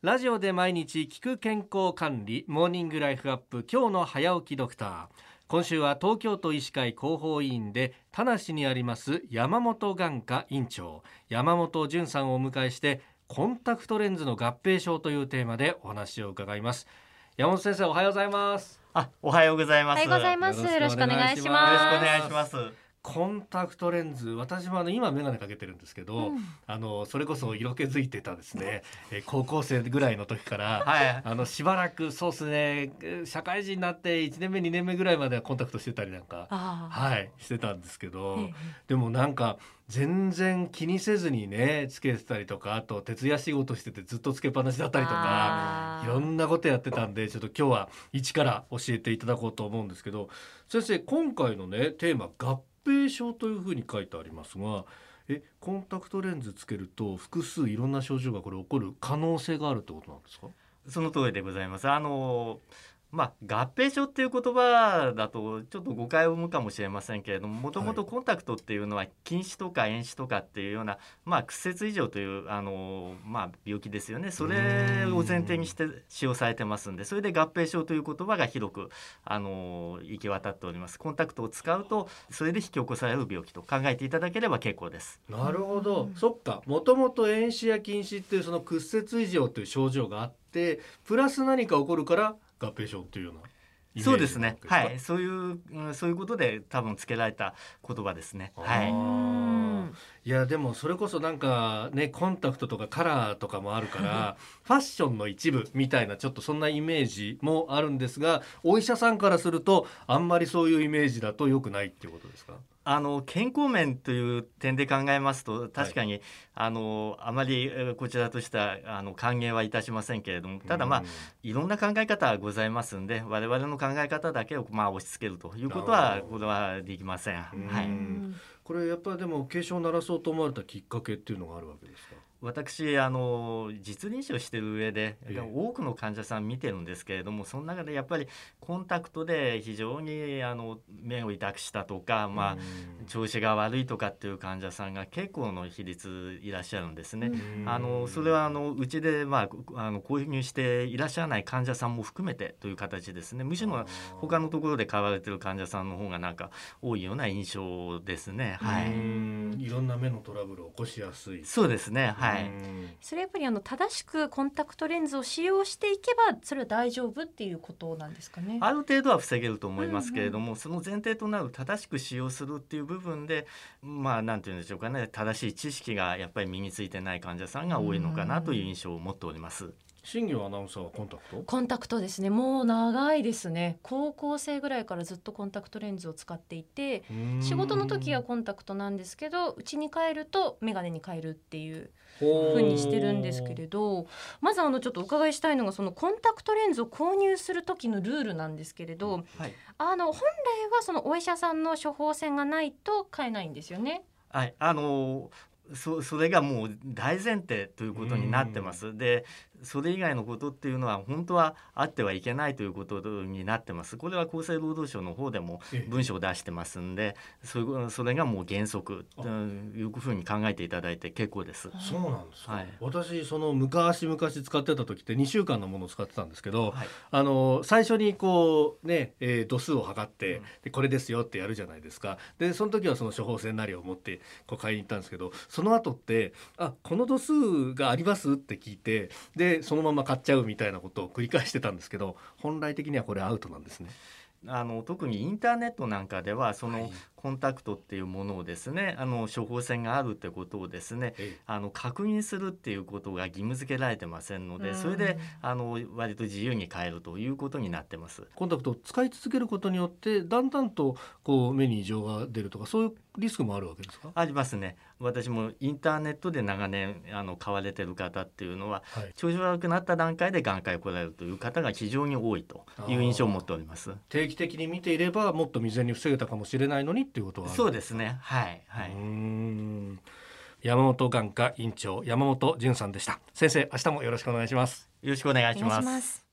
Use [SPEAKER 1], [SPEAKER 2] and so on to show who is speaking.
[SPEAKER 1] ラジオで毎日聞く健康管理モーニングライフアップ今日の早起きドクター今週は東京都医師会広報委員で田無にあります山本眼科院長山本淳さんをお迎えしてコンタクトレンズの合併症というテーマでお話を伺います山本先生おはようございます
[SPEAKER 2] あ、おはようございます。
[SPEAKER 3] おはようございます。よろしくお願いし
[SPEAKER 2] よろしくお
[SPEAKER 3] ます。
[SPEAKER 2] 願いします。
[SPEAKER 1] コンタクトレンズ私もあの今眼鏡かけてるんですけど、
[SPEAKER 3] うん。
[SPEAKER 1] あのそれこそ色気づいてたですね、えー高校生ぐらいの時から
[SPEAKER 2] はい。
[SPEAKER 1] あのしばらくそうですねえー社会人になって1年目2年目ぐらいまではコンタクトしてたりなんかはいしてたんですけど、
[SPEAKER 3] ええ。
[SPEAKER 1] でもなんか全然気にせずにねつけてたりとかあと徹夜仕事しててずっとつけっぱなしだったりとかいろんなことやってたんでちょっと今日は一から教えていただこうと思うんですけど先生今回のねテーマ合併症というふうに書いてありますがえコンタクトレンズつけると複数いろんな症状がこれ起こる可能性があるってことなんですか？
[SPEAKER 2] その通りでございます。あの。まあ、合併症っていう言葉だとちょっと誤解を生むかもしれませんけれどももともとコンタクトっていうのは近視とか遠視とかっていうような、まあ、屈折異常というあの、まあ、病気ですよね。それを前提にして使用されてますんでそれで合併症という言葉が広くあの行き渡っております。コンタクトを使うとそれで引き起こされる病気と考えていただければ結構です。
[SPEAKER 1] なるほど、
[SPEAKER 3] うん。
[SPEAKER 1] そっか。もともと遠視や近視っていうその屈折異常という症状があってプラス何か起こるから合併症っていうような
[SPEAKER 2] そうですね。はい、そういう、うん、そういうことで多分付けられた言葉ですね。はい。
[SPEAKER 1] いやでもそれこそなんかねコンタクトとかカラーとかもあるから ファッションの一部みたいなちょっとそんなイメージもあるんですがお医者さんからするとあんまりそういうイメージだと良くないっていうことですか？
[SPEAKER 2] あの健康面という点で考えますと確かに、あのあまりえーこちらとしてはあの歓迎はいたしませんけれどもただまあ、
[SPEAKER 1] うん
[SPEAKER 2] いろんな考え方がございますんで我々の考え方だけをまあ押し付けるということはこれはできません。はい。
[SPEAKER 1] これやっぱりでも警鐘を鳴らそうと思われたきっかけっていうのがあるわけですか？
[SPEAKER 2] 私あの実臨床してる上で
[SPEAKER 1] ええ。
[SPEAKER 2] 多くの患者さん見てるんですけれどもその中でやっぱりコンタクトで非常にあの目を痛くしたとか、まあ、
[SPEAKER 1] うん。
[SPEAKER 2] 調子が悪いとかっていう患者さんが結構の比率いらっしゃるんですね。あのそれはあのうちで、まあ、こあの購入していらっしゃらない患者さんも含めてという形ですね。むしろ他のところで買われてる患者さんの方がなんか多いような印象ですね。は
[SPEAKER 1] う
[SPEAKER 2] い、
[SPEAKER 1] ん。いろんな目のトラブルを起こしやすい。
[SPEAKER 2] そうですね。はい。
[SPEAKER 1] うん
[SPEAKER 3] それやっぱりあの正しくコンタクトレンズを使用していけばそれは大丈夫っていうことなんですかね。
[SPEAKER 2] ある程度は防げると思いますけれども、その前提となる正しく使用するっていう部分でまあなんて言うんでしょうかね正しい知識がやっぱり身についてない患者さんが多いのかなという印象を持っております。
[SPEAKER 1] 新業アナウンサーはコンタクト？
[SPEAKER 3] コンタクトですね。もう長いですね。高校生ぐらいからずっとコンタクトレンズを使っていて、仕事の時はコンタクトなんですけど、家に帰るとメガネに変えるっていう風にしてるんですけれど、まずあのちょっとお伺いしたいのがそのコンタクトレンズを購入する時のルールなんですけれど、
[SPEAKER 2] はい
[SPEAKER 3] あの本来はそのお医者さんの処方箋がないと買えないんですよね。
[SPEAKER 2] はい、あのそそれがもう大前提ということになってます。でそれ以外のことっていうのは本当はあってはいけないということになってます。これは厚生労働省の方でも
[SPEAKER 1] ええ
[SPEAKER 2] 文章を出してますんでそれそれがもう原則というふうに考えていただいて結構です。
[SPEAKER 1] そうなんですか、
[SPEAKER 2] はい
[SPEAKER 1] 私その昔々使ってた時って2週間のものを使ってたんですけど、
[SPEAKER 2] はい
[SPEAKER 1] あの最初にこうね、えー度数を測って、
[SPEAKER 2] うん
[SPEAKER 1] でこれですよってやるじゃないですかでその時はその処方箋なりを持ってこう買いに行ったんですけどその後って「あこの度数があります?」って聞いてでそのまま買っちゃうみたいなことを繰り返してたんですけど本来的にはこれアウトなんですね。
[SPEAKER 2] あの特にインターネットなんかではその、
[SPEAKER 1] はい
[SPEAKER 2] コンタクトっていうものをですねあの処方箋があるってことをですね
[SPEAKER 1] え
[SPEAKER 2] あの確認するっていうことが義務付けられてませんので、
[SPEAKER 3] うん
[SPEAKER 2] それであの割と自由に変えるということになってます。
[SPEAKER 1] コンタクトを使い続けることによってだんだんとこう目に異常が出るとかそういうリスクもあるわけですか、
[SPEAKER 2] ありますね。私もインターネットで長年あの買われてる方っていうのは
[SPEAKER 1] はい、
[SPEAKER 2] 調子悪くなった段階で眼科へ来られるという方が非常に多いという印象を持っております。
[SPEAKER 1] 定期的に見ていればもっと未然に防げたかもしれないのにっていうことは
[SPEAKER 2] そうですね。はいはいう
[SPEAKER 1] ー。ん山本眼科院長山本淳さんでした先生明日もよろしくお願いします
[SPEAKER 2] よろしくお願いします。
[SPEAKER 3] す。